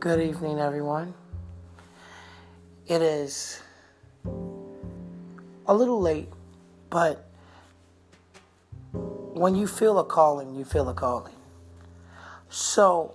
Good evening, everyone. It is a little late, but when you feel a calling, you feel a calling. So,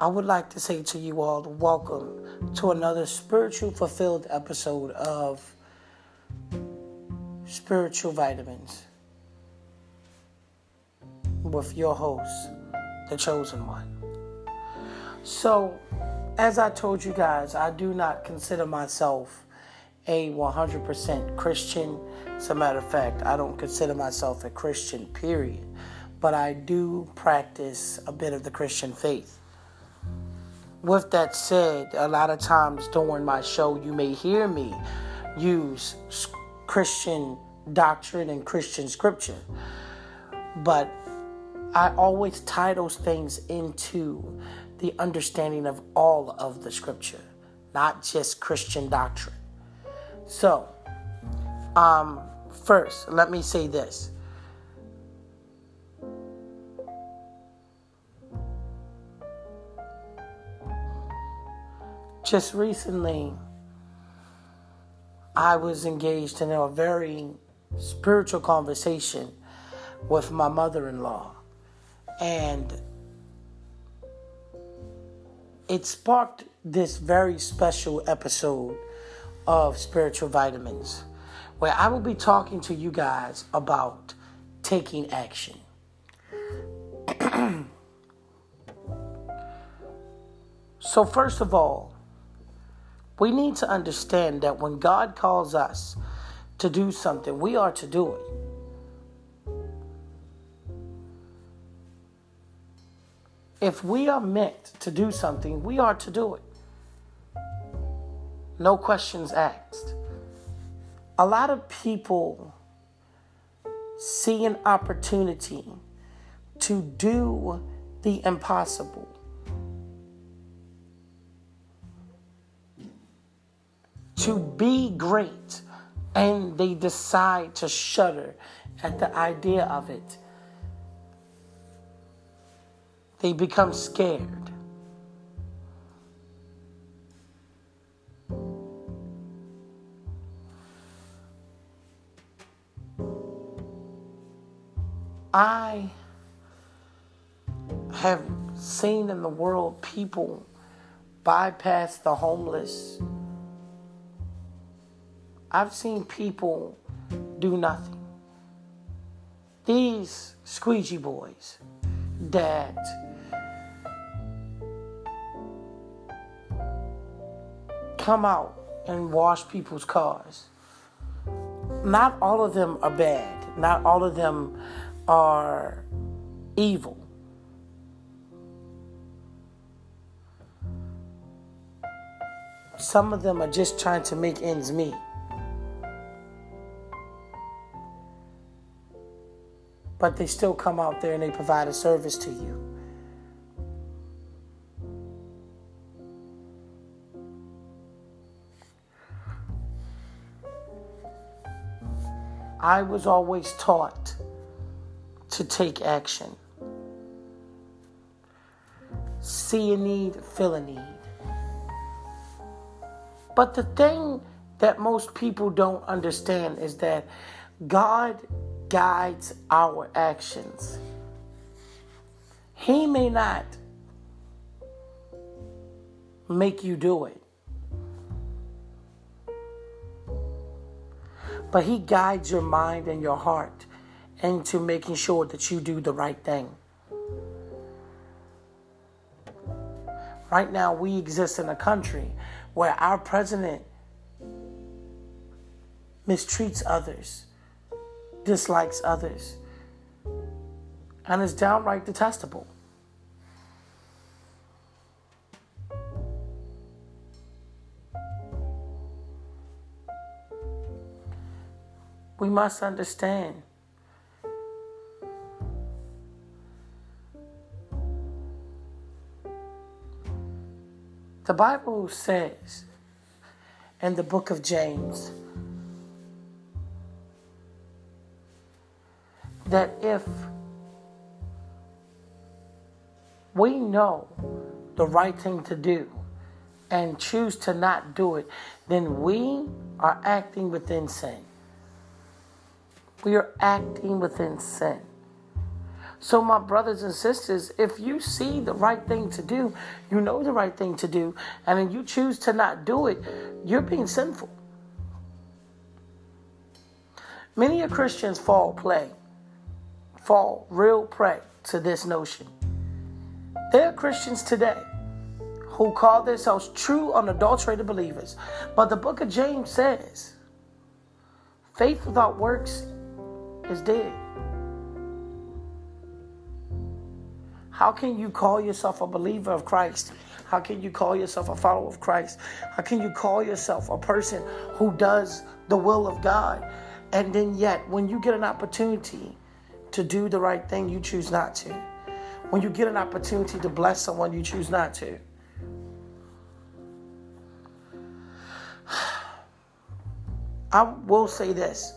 I would like to say to you all, welcome to another spiritual fulfilled episode of Spiritual Vitamins with your host, the chosen one. So, as I told you guys, I do not consider myself a 100% Christian. As a matter of fact, I don't consider myself a Christian, period. But I do practice a bit of the Christian faith. With that said, a lot of times during my show, you may hear me use Christian doctrine and Christian scripture. But I always tie those things into the understanding of all of the scripture, not just Christian doctrine. So, um, first, let me say this. Just recently, I was engaged in a very spiritual conversation with my mother in law. And it sparked this very special episode of Spiritual Vitamins where I will be talking to you guys about taking action. so, first of all, we need to understand that when God calls us to do something, we are to do it. If we are meant to do something, we are to do it. No questions asked. A lot of people see an opportunity to do the impossible. To be great, and they decide to shudder at the idea of it they become scared. I have seen in the world people bypass the homeless. I've seen people do nothing. These squeegee boys that come out and wash people's cars. Not all of them are bad. Not all of them are evil. Some of them are just trying to make ends meet. But they still come out there and they provide a service to you. I was always taught to take action. See a need, fill a need. But the thing that most people don't understand is that God guides our actions. He may not make you do it. But He guides your mind and your heart into making sure that you do the right thing. Right now, we exist in a country where our president mistreats others, dislikes others, and is downright detestable. We must understand. The Bible says in the book of James that if we know the right thing to do and choose to not do it, then we are acting within sin. We are acting within sin. So, my brothers and sisters, if you see the right thing to do, you know the right thing to do, and then you choose to not do it, you're being sinful. Many of Christians fall prey, fall real prey to this notion. There are Christians today who call themselves true unadulterated believers, but the book of James says faith without works is dead. How can you call yourself a believer of Christ? How can you call yourself a follower of Christ? How can you call yourself a person who does the will of God? And then, yet, when you get an opportunity to do the right thing, you choose not to. When you get an opportunity to bless someone, you choose not to. I will say this.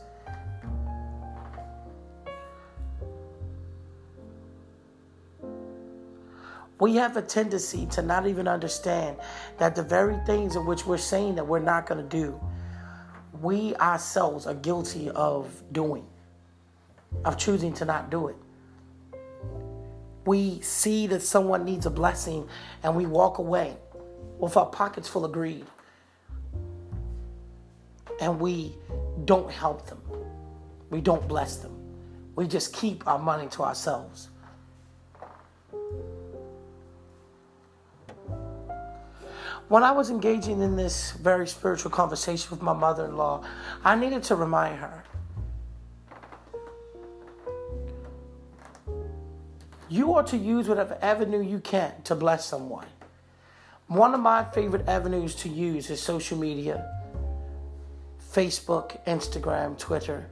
We have a tendency to not even understand that the very things in which we're saying that we're not going to do, we ourselves are guilty of doing, of choosing to not do it. We see that someone needs a blessing and we walk away with our pockets full of greed. And we don't help them. We don't bless them. We just keep our money to ourselves. When I was engaging in this very spiritual conversation with my mother in law, I needed to remind her you ought to use whatever avenue you can to bless someone. One of my favorite avenues to use is social media Facebook, Instagram, Twitter.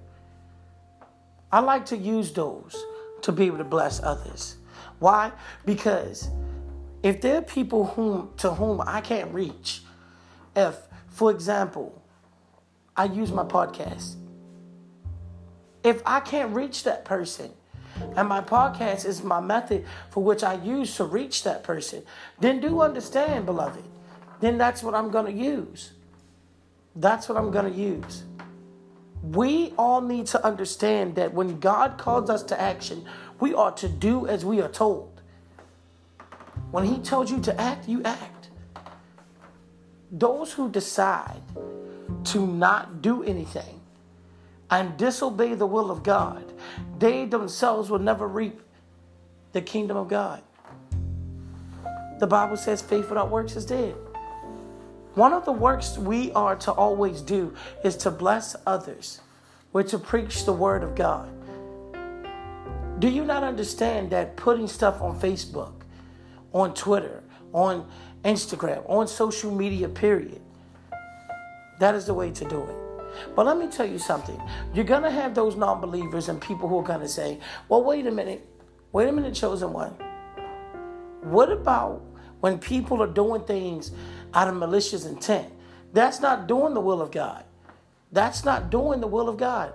I like to use those to be able to bless others. Why? Because if there are people whom to whom I can't reach, if, for example, I use my podcast, if I can't reach that person, and my podcast is my method for which I use to reach that person, then do understand, beloved. Then that's what I'm going to use. That's what I'm going to use. We all need to understand that when God calls us to action, we ought to do as we are told. When He tells you to act, you act. Those who decide to not do anything and disobey the will of God, they themselves will never reap the kingdom of God. The Bible says faith without works is dead. One of the works we are to always do is to bless others. We're to preach the word of God. Do you not understand that putting stuff on Facebook, on Twitter, on Instagram, on social media, period. That is the way to do it. But let me tell you something. You're going to have those non believers and people who are going to say, well, wait a minute. Wait a minute, chosen one. What about when people are doing things out of malicious intent? That's not doing the will of God. That's not doing the will of God.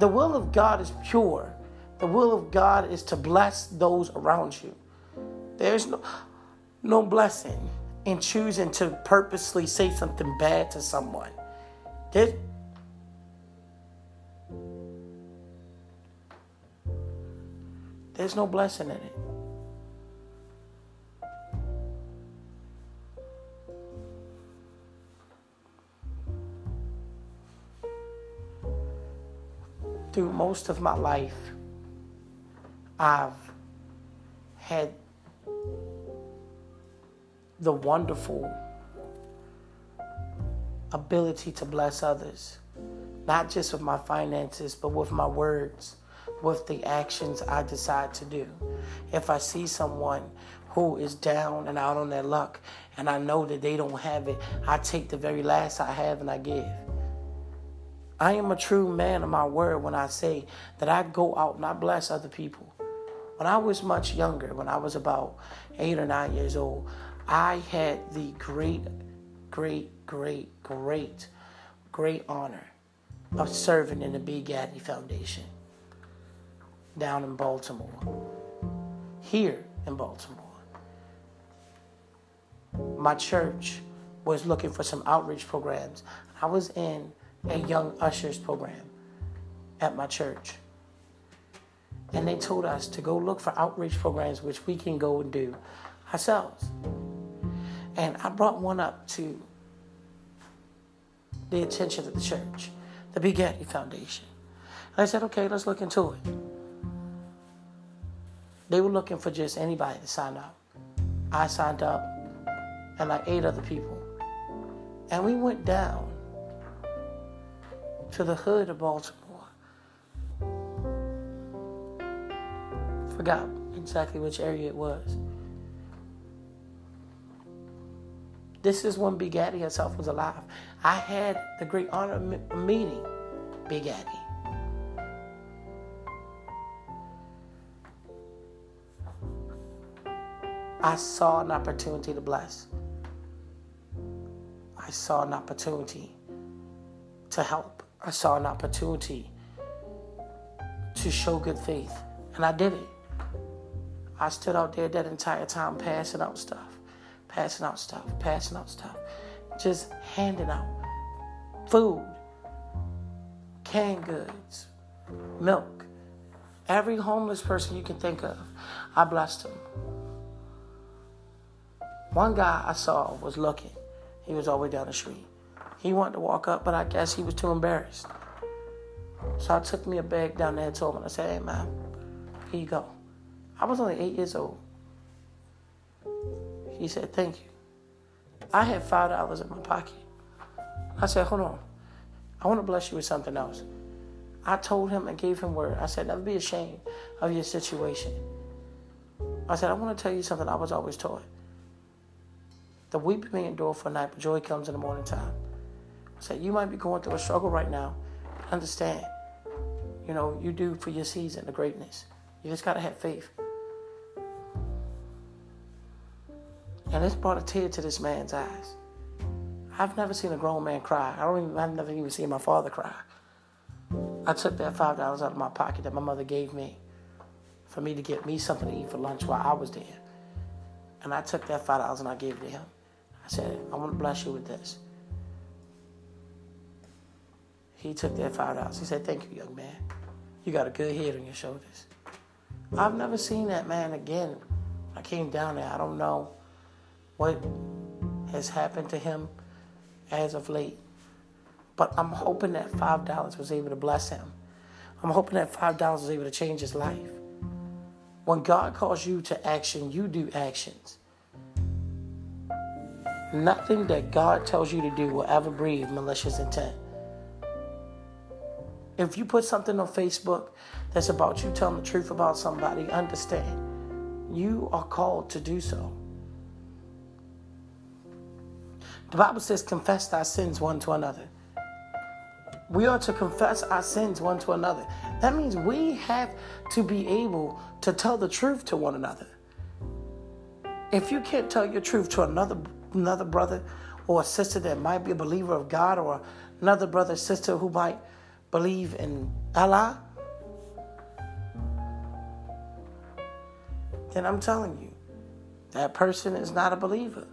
The will of God is pure. The will of God is to bless those around you. There's no, no blessing in choosing to purposely say something bad to someone. There, there's no blessing in it. Through most of my life, I've had the wonderful ability to bless others, not just with my finances, but with my words, with the actions I decide to do. If I see someone who is down and out on their luck, and I know that they don't have it, I take the very last I have and I give. I am a true man of my word when I say that I go out and I bless other people. When I was much younger, when I was about eight or nine years old, I had the great, great, great, great, great honor of serving in the Bea Gaddy Foundation down in Baltimore, here in Baltimore. my church was looking for some outreach programs. I was in a young ushers program at my church. And they told us to go look for outreach programs which we can go and do ourselves. And I brought one up to the attention of the church, the Bea Gaddy Foundation. And I said, okay, let's look into it. They were looking for just anybody to sign up. I signed up, and like eight other people. And we went down to the hood of Baltimore. Forgot exactly which area it was. This is when Bea Gaddy herself was alive. I had the great honor of meeting Bea Gaddy. I saw an opportunity to bless. I saw an opportunity to help. I saw an opportunity to show good faith. And I did it. I stood out there that entire time passing out stuff, passing out stuff, passing out stuff, just handing out food, canned goods, milk. Every homeless person you can think of, I blessed them. One guy I saw was looking. He was all the way down the street. He wanted to walk up, but I guess he was too embarrassed. So I took me a bag down there and told him, I said, hey man, here you go. I was only eight years old. He said, thank you. I had five dollars in my pocket. I said, hold on. I want to bless you with something else. I told him and gave him word. I said, never be ashamed of your situation. I said, I want to tell you something I was always taught. The weeping may endure for a night, but joy comes in the morning time. I said, you might be going through a struggle right now. Understand, you know, you do for your season the greatness. You just gotta have faith. And this brought a tear to this man's eyes. I've never seen a grown man cry. I don't even, I've never even seen my father cry. I took that five dollars out of my pocket that my mother gave me for me to get me something to eat for lunch while I was there. And I took that five dollars and I gave it to him. I said, I want to bless you with this. He took that five dollars. He said, Thank you, young man. You got a good head on your shoulders. I've never seen that man again. I came down there. I don't know what has happened to him as of late. But I'm hoping that five dollars was able to bless him. I'm hoping that five dollars was able to change his life. When God calls you to action, you do actions. Nothing that God tells you to do will ever breathe malicious intent. If you put something on Facebook that's about you telling the truth about somebody, understand you are called to do so. The Bible says, confess our sins one to another. We are to confess our sins one to another. That means we have to be able to tell the truth to one another. If you can't tell your truth to another another brother or sister that might be a believer of God or another brother sister who might believe in Allah, then I'm telling you, that person is not a believer.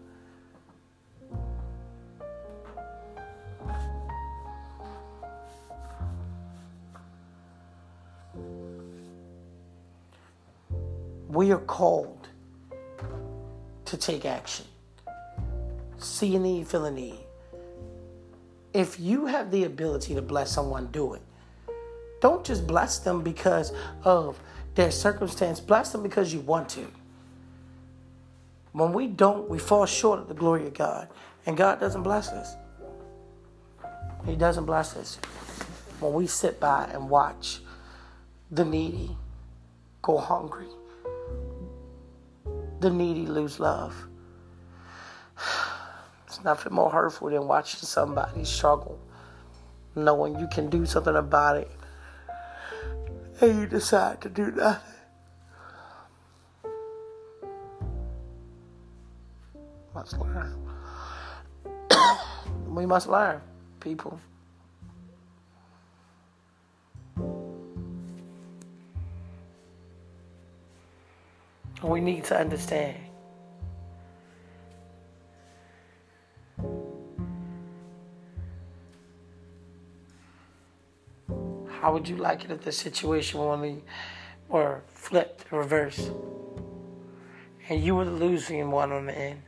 We are called to take action see a need, feel a need. If you have the ability to bless someone, do it. Don't just bless them because of their circumstance, bless them because you want to. When we don't, we fall short of the glory of God, and God doesn't bless us. He doesn't bless us. When we sit by and watch the needy go hungry, the needy lose love it's nothing more hurtful than watching somebody struggle, knowing you can do something about it, and you decide to do nothing. Must learn. we must learn, people. We need to understand. How would you like it if the situation were, only, were flipped, reversed, and you were the losing one on the end?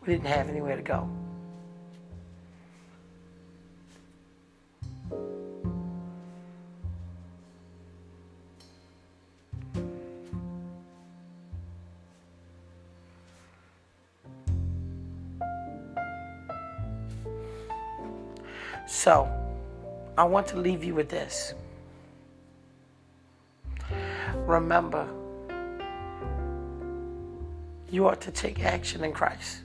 We didn't have anywhere to go. So, I want to leave you with this. Remember, you are to take action in Christ.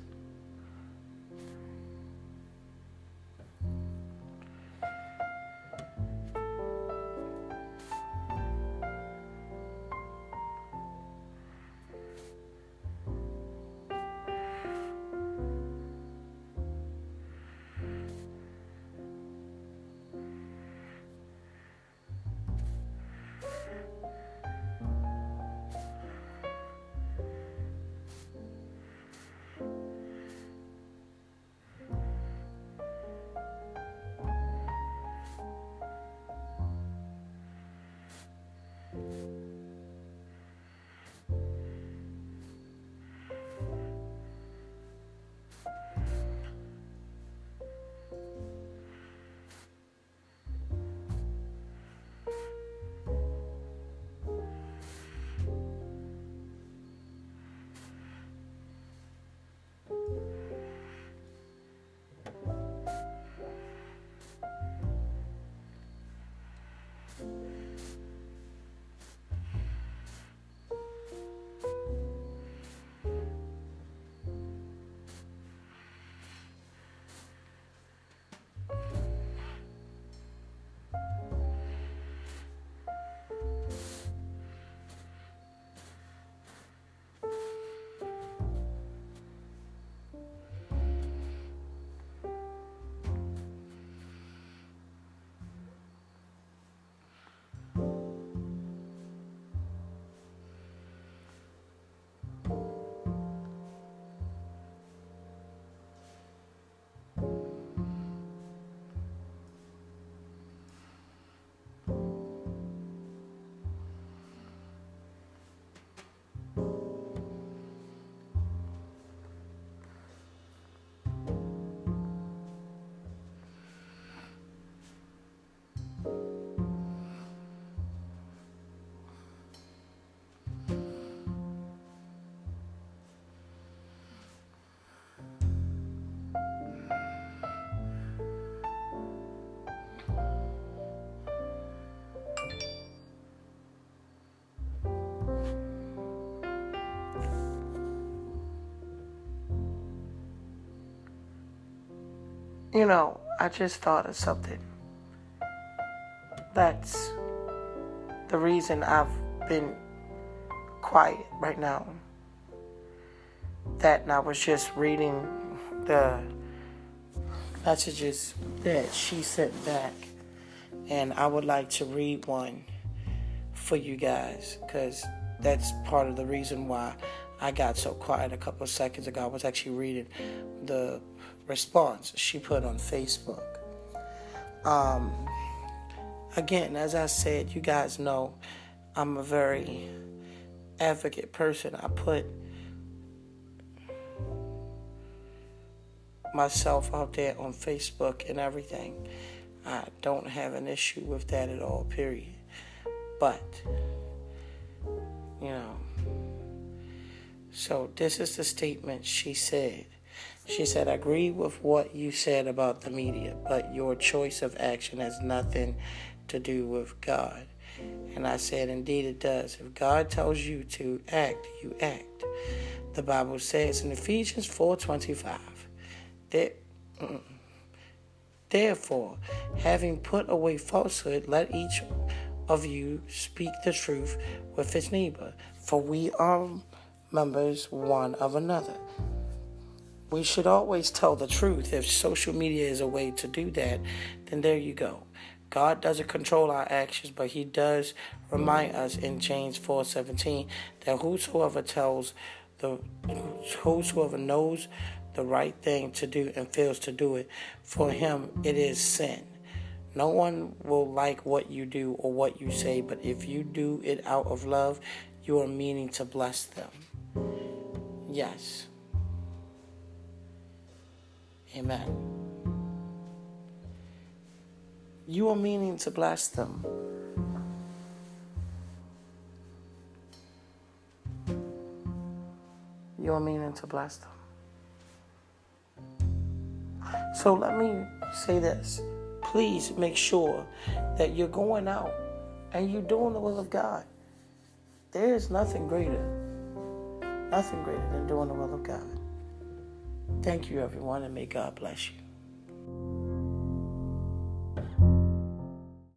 You know, I just thought of something. That's the reason I've been quiet right now. That and I was just reading the messages that she sent back. And I would like to read one for you guys because that's part of the reason why I got so quiet a couple of seconds ago. I was actually reading the response she put on Facebook. Um, again, as I said, you guys know I'm a very advocate person. I put myself out there on Facebook and everything. I don't have an issue with that at all, period. But, you know, so this is the statement she said. She said, I agree with what you said about the media, but your choice of action has nothing to do with God. And I said, Indeed, it does. If God tells you to act, you act. The Bible says in Ephesians 4:25 that mm, therefore, having put away falsehood, let each of you speak the truth with his neighbor, for we are members one of another. We should always tell the truth. If social media is a way to do that, then there you go. God doesn't control our actions, but He does remind us in James 4:17 that whosoever tells the whosoever knows the right thing to do and fails to do it, for him it is sin. No one will like what you do or what you say, but if you do it out of love, you are meaning to bless them. Yes. Amen. You are meaning to bless them. You are meaning to bless them. So let me say this. Please make sure that you're going out and you're doing the will of God. There is nothing greater, nothing greater than doing the will of God. Thank you, everyone, and may God bless you.